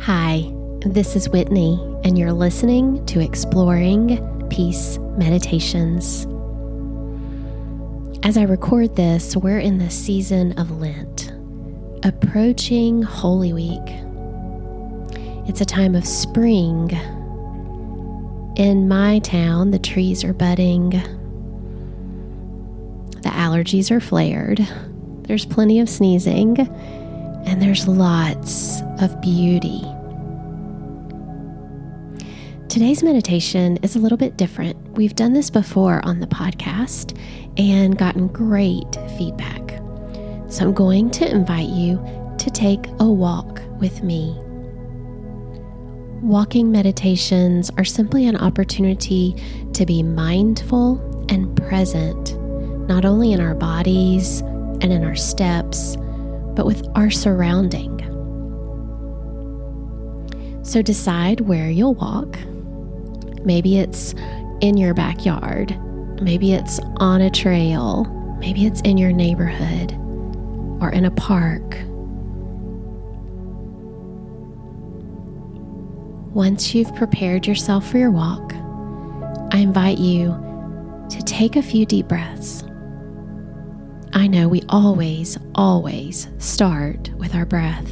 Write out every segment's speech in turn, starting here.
Hi, this is Whitney, and you're listening to Exploring Peace Meditations. As I record this, we're in the season of Lent, approaching Holy Week. It's a time of spring. In my town, the trees are budding, the allergies are flared, there's plenty of sneezing, and there's lots of beauty. Today's meditation is a little bit different. We've done this before on the podcast and gotten great feedback. So I'm going to invite you to take a walk with me. Walking meditations are simply an opportunity to be mindful and present, not only in our bodies and in our steps, but with our surrounding. So decide where you'll walk. Maybe it's in your backyard, maybe it's on a trail, maybe it's in your neighborhood or in a park. Once you've prepared yourself for your walk, I invite you to take a few deep breaths. I know we always, always start with our breath.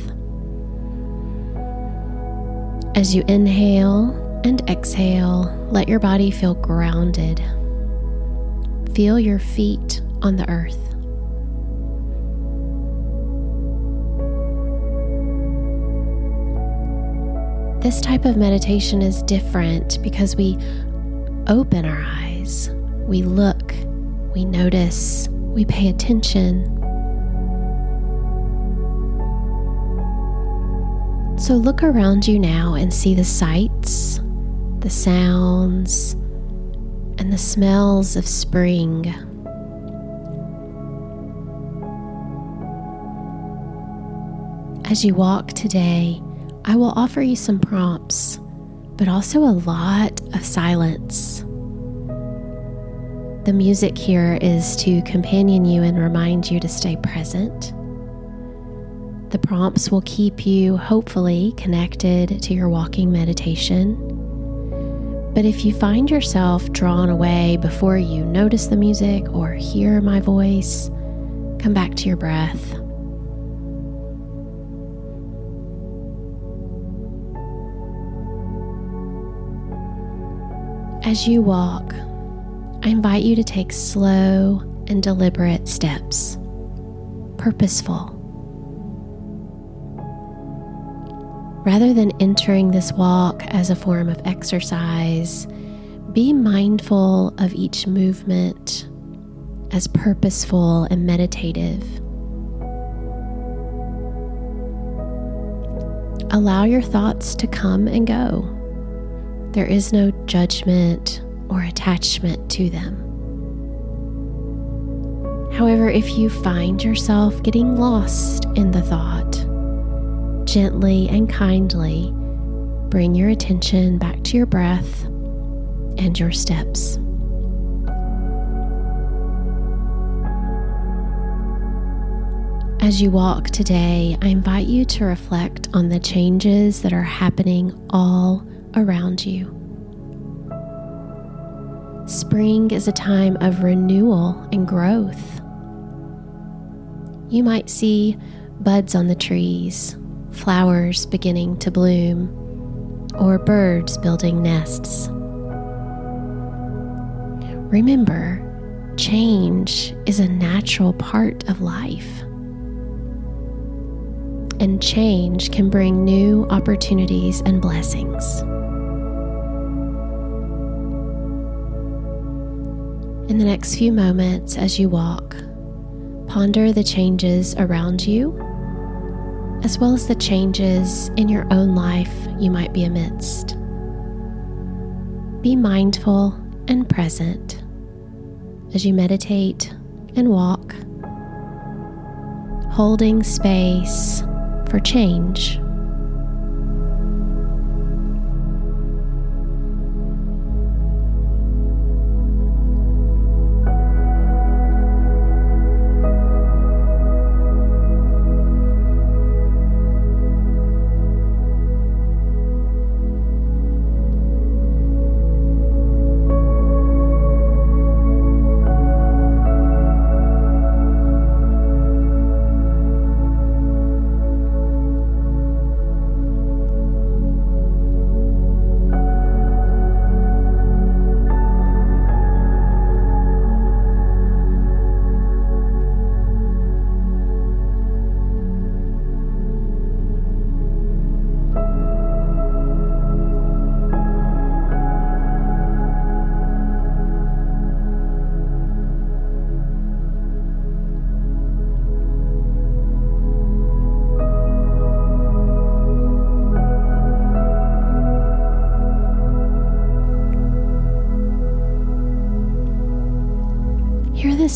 As you inhale and exhale, let your body feel grounded. Feel your feet on the earth. This type of meditation is different because we open our eyes, we look, we notice, we pay attention, So look around you now and see the sights, the sounds, and the smells of spring. As you walk today, I will offer you some prompts, but also a lot of silence. The music here is to companion you and remind you to stay present the prompts will keep you, hopefully, connected to your walking meditation. But if you find yourself drawn away before you notice the music or hear my voice, come back to your breath. As you walk, I invite you to take slow and deliberate steps, purposeful Rather than entering this walk as a form of exercise, be mindful of each movement as purposeful and meditative. Allow your thoughts to come and go. There is no judgment or attachment to them. However, if you find yourself getting lost in the thought, gently and kindly bring your attention back to your breath and your steps. As you walk today, I invite you to reflect on the changes that are happening all around you. Spring is a time of renewal and growth. You might see buds on the trees, flowers beginning to bloom, or birds building nests. Remember, change is a natural part of life. And change can bring new opportunities and blessings. In the next few moments, as you walk, ponder the changes around you as well as the changes in your own life you might be amidst. Be mindful and present as you meditate and walk, holding space for change.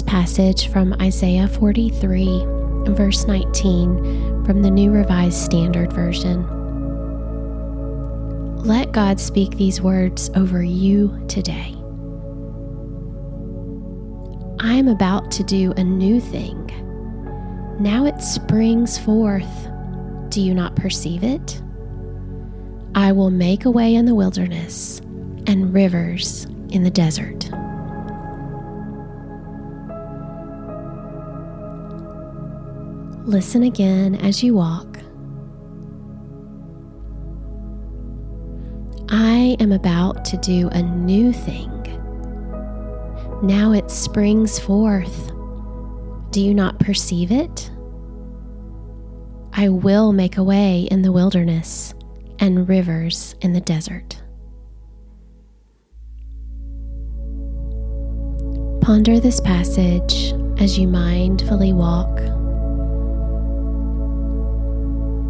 Passage from Isaiah 43, verse 19, from the New Revised Standard Version. Let God speak these words over you today. I am about to do a new thing. Now it springs forth. Do you not perceive it? I will make a way in the wilderness and rivers in the desert. Listen again as you walk. I am about to do a new thing. Now it springs forth. Do you not perceive it? I will make a way in the wilderness and rivers in the desert. Ponder this passage as you mindfully walk,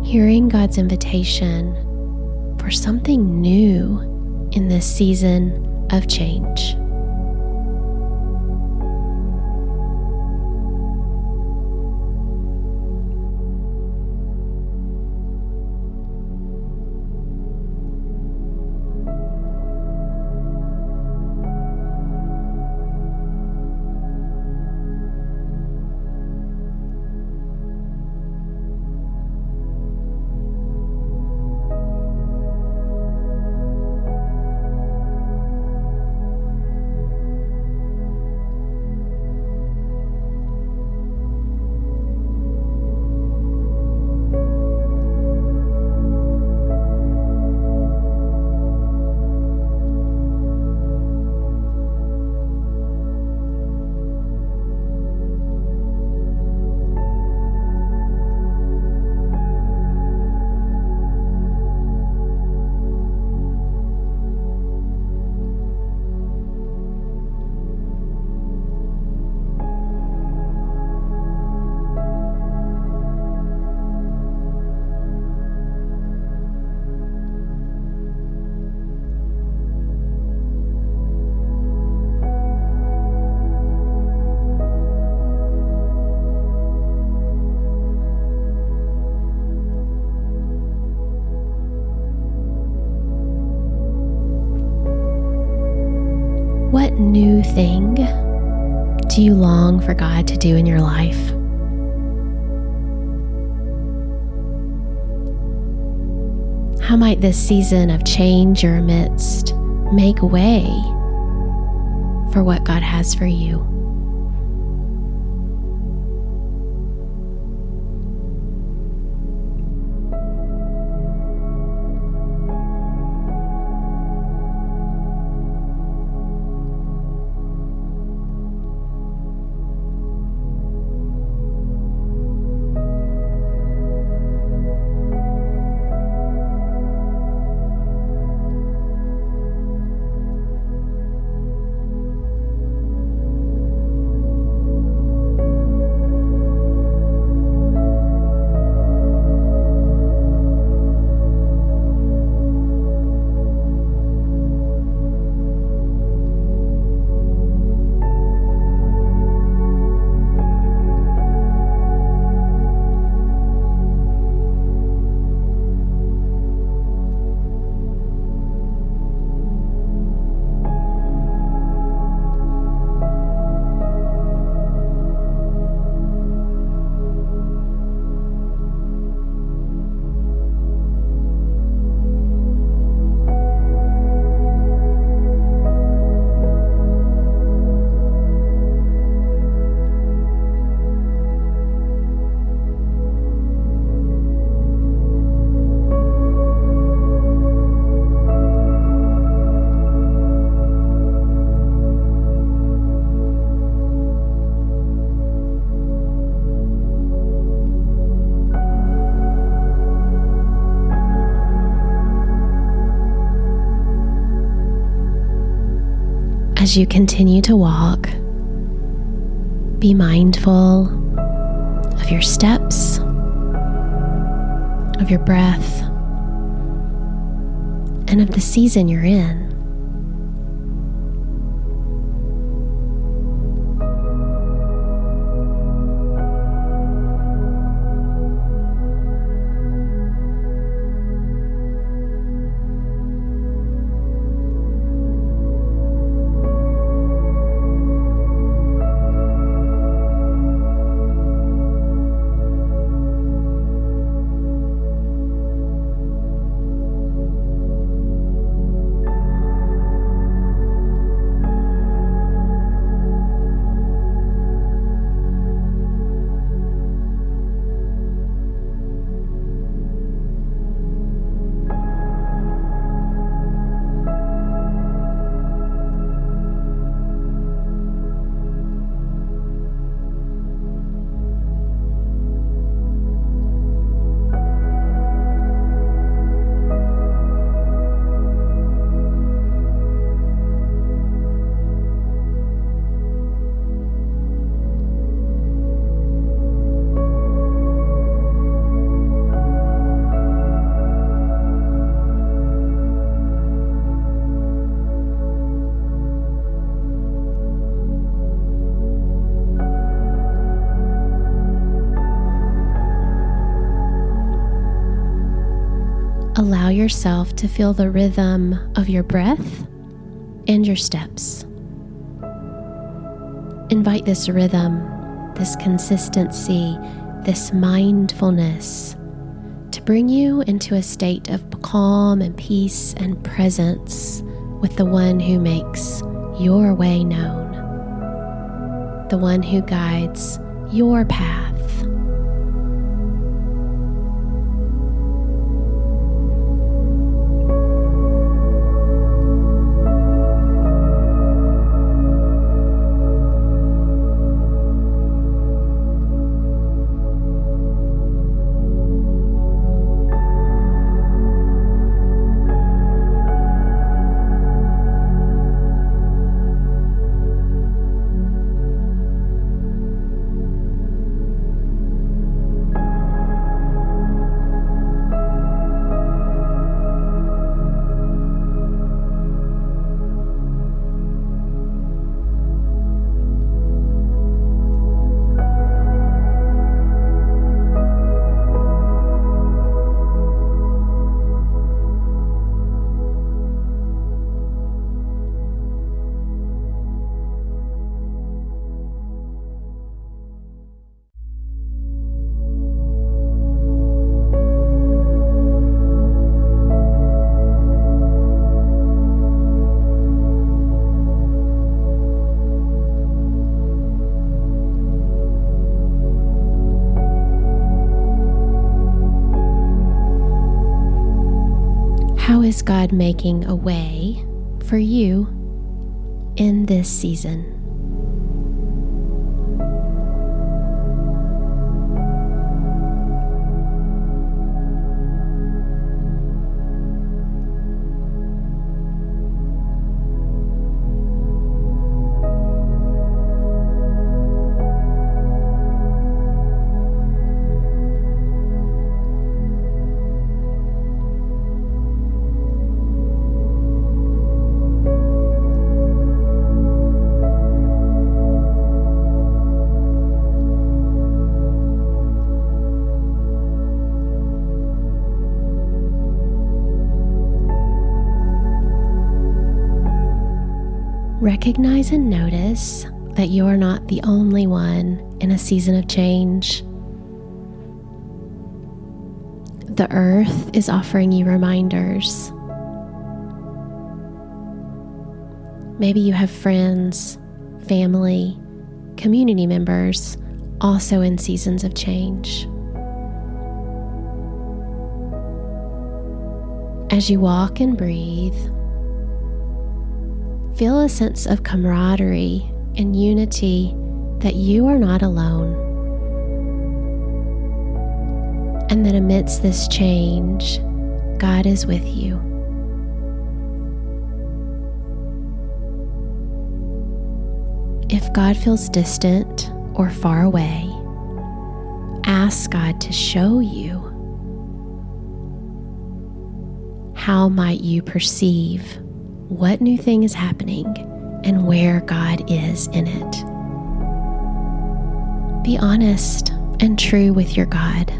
hearing God's invitation for something new in this season of change. Thing do you long for God to do in your life? How might this season of change you're amidst make way for what God has for you? You continue to walk, be mindful of your steps, of your breath, and of the season you're in. Allow yourself to feel the rhythm of your breath and your steps. Invite this rhythm, this consistency, this mindfulness to bring you into a state of calm and peace and presence with the one who makes your way known, the one who guides your path. God making a way for you in this season? Recognize and notice that you are not the only one in a season of change. The earth is offering you reminders. Maybe you have friends, family, community members also in seasons of change. As you walk and breathe, feel a sense of camaraderie and unity that you are not alone. And that amidst this change, God is with you. If God feels distant or far away, ask God to show you. How might you perceive what new thing is happening and where God is in it. Be honest and true with your God.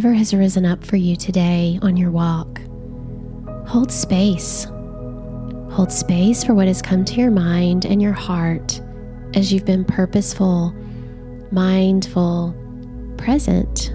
Whatever has risen up for you today on your walk, hold space. Hold space for what has come to your mind and your heart as you've been purposeful, mindful, present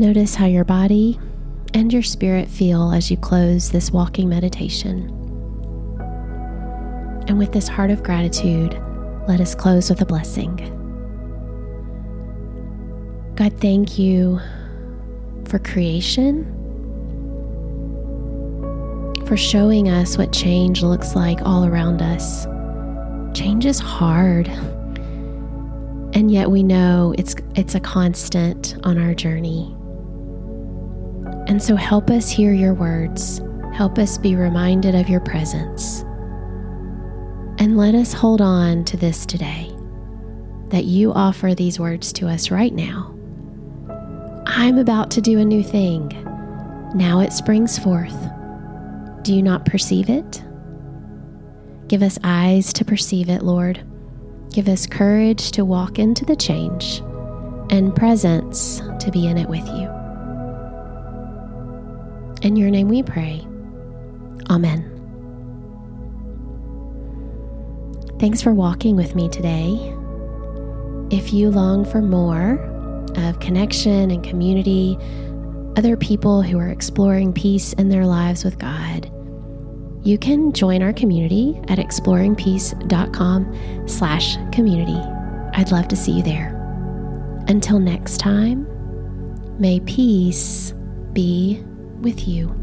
Notice how your body and your spirit feel as you close this walking meditation. And with this heart of gratitude, let us close with a blessing. God, thank you for creation, for showing us what change looks like all around us. Change is hard. And yet we know it's it's a constant on our journey. And so help us hear your words. Help us be reminded of your presence. And let us hold on to this today that you offer these words to us right now. I'm about to do a new thing. Now it springs forth. Do you not perceive it? Give us eyes to perceive it, Lord. Give us courage to walk into the change and presence to be in it with you. In your name we pray. Amen. Thanks for walking with me today. If you long for more of connection and community, other people who are exploring peace in their lives with God, you can join our community at exploringpeace.com slash community. I'd love to see you there. Until next time, may peace be with you.